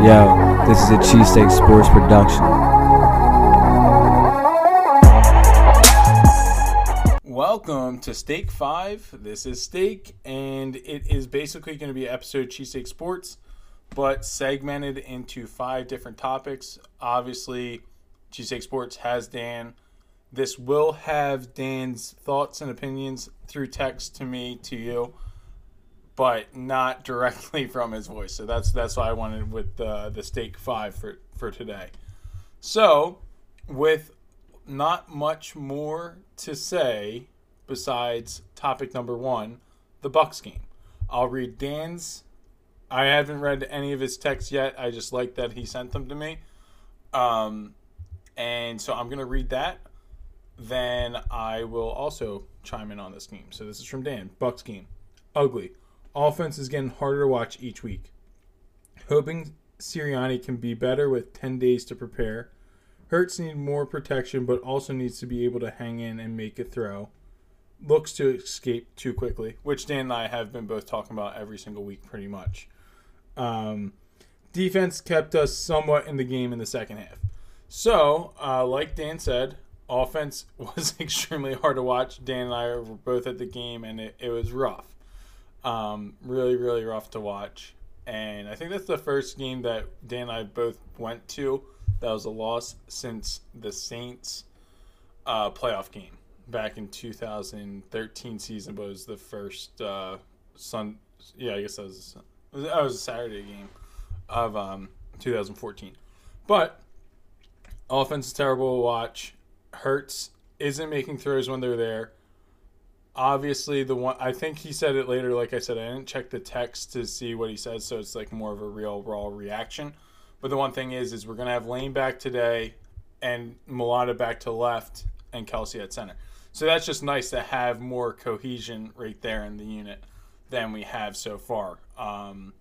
Yo, this is a Cheesesteak Sports production. Welcome to Steak 5. This is Steak, and it is basically going to be episode Cheesesteak Sports, but segmented into five different topics. Obviously, Cheesesteak Sports has Dan. This will have Dan's thoughts and opinions through text to me, to you, but not directly from his voice. So that's that's why I wanted with uh, the Steak 5 for, for today. So, with not much more to say besides topic number one, the Bucks game. I'll read Dan's. I haven't read any of his texts yet. I just like that he sent them to me. Um, and so I'm gonna read that. Then I will also chime in on this game. So this is from Dan. Bucks game. Ugly. Offense is getting harder to watch each week. Hoping Sirianni can be better with 10 days to prepare. Hurts need more protection, but also needs to be able to hang in and make a throw. Looks to escape too quickly, which Dan and I have been both talking about every single week, pretty much. Um, defense kept us somewhat in the game in the second half. So, uh, like Dan said, offense was extremely hard to watch. Dan and I were both at the game, and it, it was rough. Um, really, really rough to watch. And I think that's the first game that Dan and I both went to that was a loss since the Saints uh, playoff game back in 2013 season, but it was the first uh, Sun. Yeah, I guess that was that was a Saturday game of um, 2014. But offense is terrible to watch. Hurts isn't making throws when they're there. Obviously, the one I think he said it later. Like I said, I didn't check the text to see what he says, so it's like more of a real raw reaction. But the one thing is, is we're gonna have Lane back today, and Mailata back to left, and Kelce at center. So that's just nice to have more cohesion right there in the unit than we have so far. Um,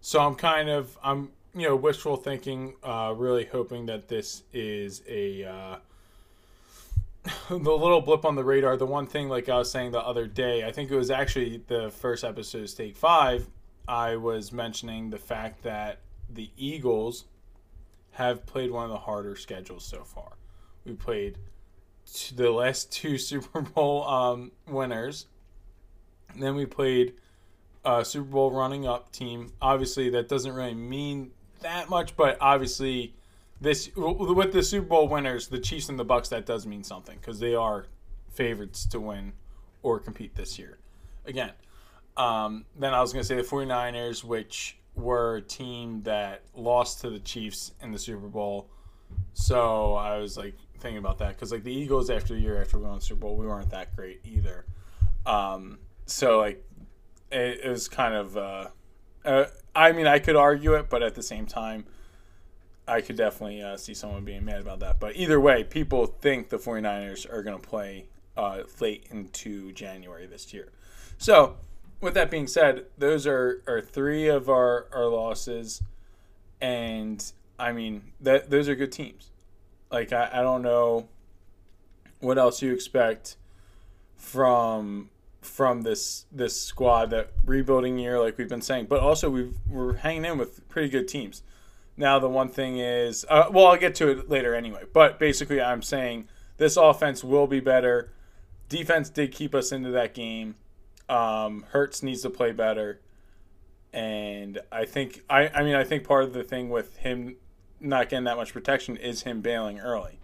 so I'm kind of I'm you know wishful thinking, uh, really hoping that this is a uh, the little blip on the radar. The one thing, like I was saying the other day, I think it was actually the first episode, Take Five. I was mentioning the fact that the Eagles have played one of the harder schedules so far. We played the last two Super Bowl um, winners. And then we played a Super Bowl running up team. Obviously, that doesn't really mean that much, but obviously, this with the Super Bowl winners, the Chiefs and the Bucks, that does mean something because they are favorites to win or compete this year. Again, um, then I was going to say the 49ers, which were a team that lost to the Chiefs in the Super Bowl. So I was like thinking about that because like the Eagles after the year after we won the Super Bowl, we weren't that great either. Um, so like it, it was kind of. Uh, uh, I mean, I could argue it, but at the same time, I could definitely uh, see someone being mad about that. But either way, people think the 49ers are going to play uh, late into January this year. So with that being said, those are, are three of our, our losses. And I mean, that those are good teams. Like, I, I don't know what else you expect from from this this squad that rebuilding year like we've been saying but also we we're hanging in with pretty good teams now the one thing is uh, well i'll get to it later anyway but basically i'm saying this offense will be better defense did keep us into that game um, Hurts needs to play better, and I think I I mean I think part of the thing with him not getting that much protection is him bailing early.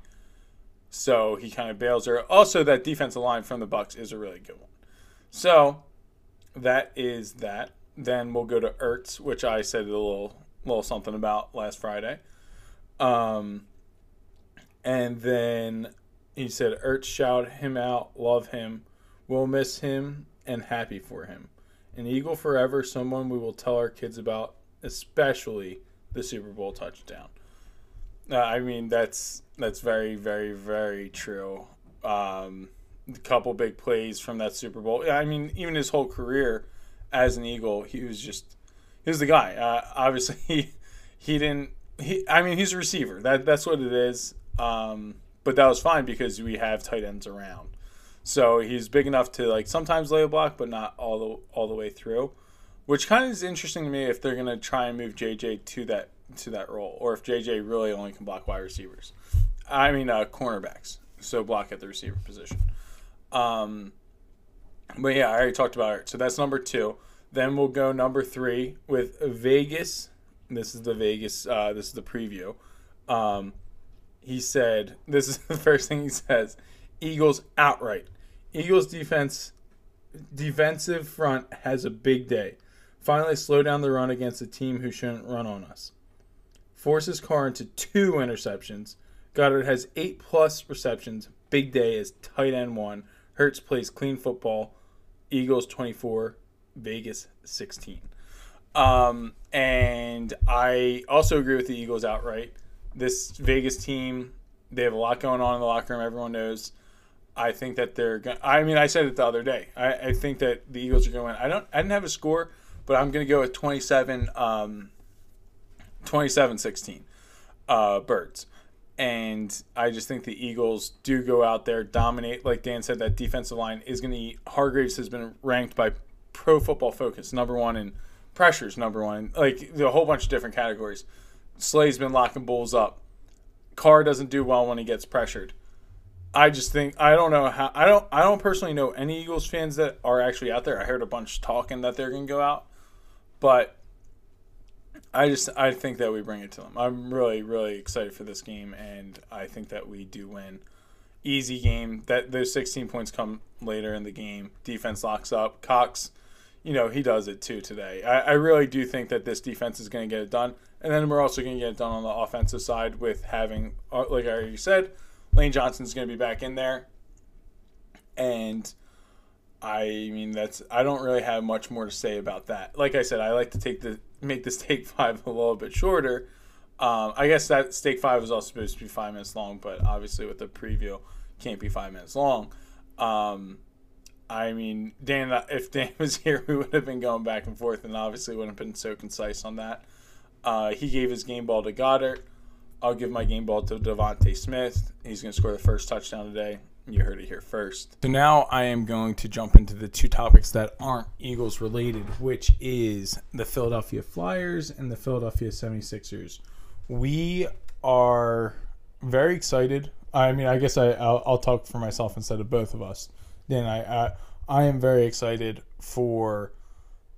So he kind of bails early. Also, that defensive line from the Bucks is a really good one. So that is that. Then we'll go to Ertz, which I said a little little something about last Friday. Um, and then he said, Ertz shout him out, love him. We'll miss him and happy for him. An Eagle forever, someone we will tell our kids about, especially the Super Bowl touchdown. Uh, I mean, that's that's very, very, very true. Um, a couple big plays from that Super Bowl. I mean, even his whole career as an Eagle, he was just he was the guy. Uh, obviously, he, he didn't. He, I mean, he's a receiver. That that's what it is. Um, but that was fine because we have tight ends around. So he's big enough to like sometimes lay a block, but not all the all the way through. Which kind of is interesting to me if they're gonna try and move JJ to that to that role, or if JJ really only can block wide receivers. I mean, uh, cornerbacks, so block at the receiver position. Um, but yeah, I already talked about it. So that's number two. Then we'll go number three with Vegas. This is the Vegas. Uh, this is the preview. Um, he said, "This is the first thing he says." Eagles outright. Eagles defense, defensive front has a big day. Finally, slow down the run against a team who shouldn't run on us. Forces Carr into two interceptions. Goedert has eight plus receptions. Big day as tight end one. Hurts plays clean football. Eagles 24, Vegas 16. Um, and I also agree with the Eagles outright. This Vegas team, they have a lot going on in the locker room. Everyone knows. I think that they're going. I mean, I said it the other day. I, I think that the Eagles are gonna I don't. I didn't have a score, but I'm going to go with 27, um, 27 16 uh, birds. And I just think the Eagles do go out there, dominate. Like Dan said, that defensive line is going to eat. Hargrave's has been ranked by Pro Football Focus number one in pressures, number one, like a whole bunch of different categories. Slay's been locking bulls up. Carr doesn't do well when he gets pressured. I just think I don't know how I don't I don't personally know any Eagles fans that are actually out there. I heard a bunch talking that they're to go out, but I just I think that we bring it to them. I'm really really excited for this game, and I think that we do win. Easy game. That those 16 points come later in the game. Defense locks up. Cox, you know he does it too today. I, I really do think that this defense is going to get it done, and then we're also going to get it done on the offensive side with having, uh, like I already said, Lane Johnson's going to be back in there, and I mean that's I don't really have much more to say about that. Like I said, I like to take the make the steak five a little bit shorter. Um, I guess that steak five was also supposed to be five minutes long, but obviously with the preview, can't be five minutes long. Um, I mean, Dan, if Dan was here, we would have been going back and forth, and obviously wouldn't have been so concise on that. Uh, he gave his game ball to Goedert. I'll give my game ball to DeVonta Smith. He's going to score the first touchdown today. You heard it here first. So now I am going to jump into the two topics that aren't Eagles related, which is the Philadelphia Flyers and the Philadelphia 76ers. We are very excited. I mean, I guess I, I'll, I'll talk for myself instead of both of us. Then I, I, I am very excited for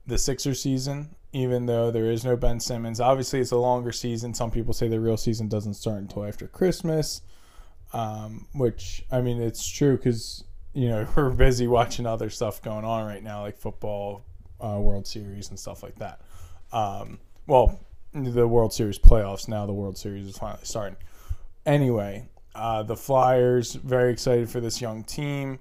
the Sixer season, even though there is no Ben Simmons. Obviously, it's a longer season. Some people say the real season doesn't start until after Christmas um, which I mean it's true because you know we're busy watching other stuff going on right now, like football, uh, World Series and stuff like that. Um, well, the World Series playoffs now. The World Series is finally starting. Anyway, uh, the Flyers very excited for this young team.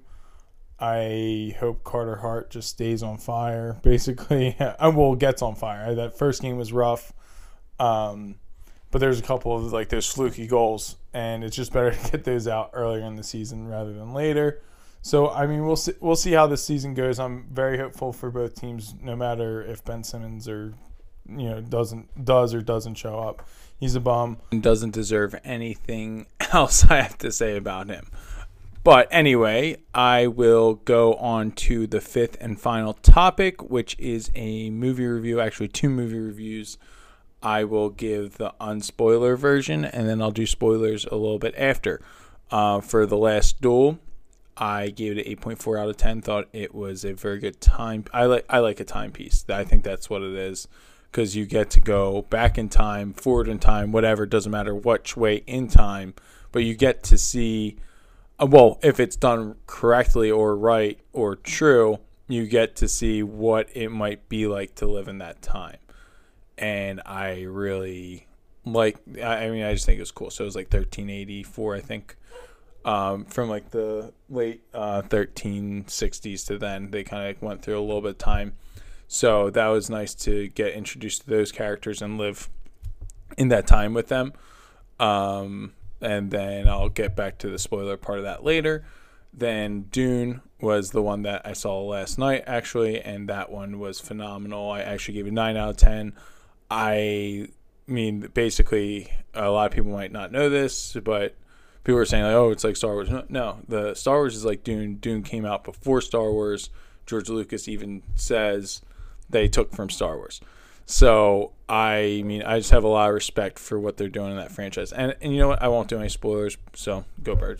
I hope Carter Hart just stays on fire. Basically, well, gets on fire. That first game was rough. Um, but there's a couple of like those fluky goals, and it's just better to get those out earlier in the season rather than later. So I mean, we'll see, we'll see how this season goes. I'm very hopeful for both teams, no matter if Ben Simmons or you know doesn't does or doesn't show up. He's a bum and doesn't deserve anything else I have to say about him. But anyway, I will go on to the fifth and final topic, which is a movie review. Actually, two movie reviews I will give the unspoiler version, and then I'll do spoilers a little bit after. Uh, for the last duel, I gave it an 8.4 out of 10. Thought it was a very good time. I like I like a timepiece. I think that's what it is, because you get to go back in time, forward in time, whatever. Doesn't matter which way in time, but you get to see. Uh, well, if it's done correctly or right or true, you get to see what it might be like to live in that time and I really like. I mean, I just think it was cool. So it was like 1384, I think, um, from like the late uh, 1360s to then. They kind of went through a little bit of time, so that was nice to get introduced to those characters and live in that time with them. Um, and then I'll get back to the spoiler part of that later. Then Dune was the one that I saw last night, actually, and that one was phenomenal. I actually gave it 9 out of 10. I mean, basically, a lot of people might not know this, but people are saying like, "Oh, it's like Star Wars." No, the Star Wars is like Dune. Dune came out before Star Wars. George Lucas even says they took from Star Wars. So I mean, I just have a lot of respect for what they're doing in that franchise. And and you know what? I won't do any spoilers. So go Birds.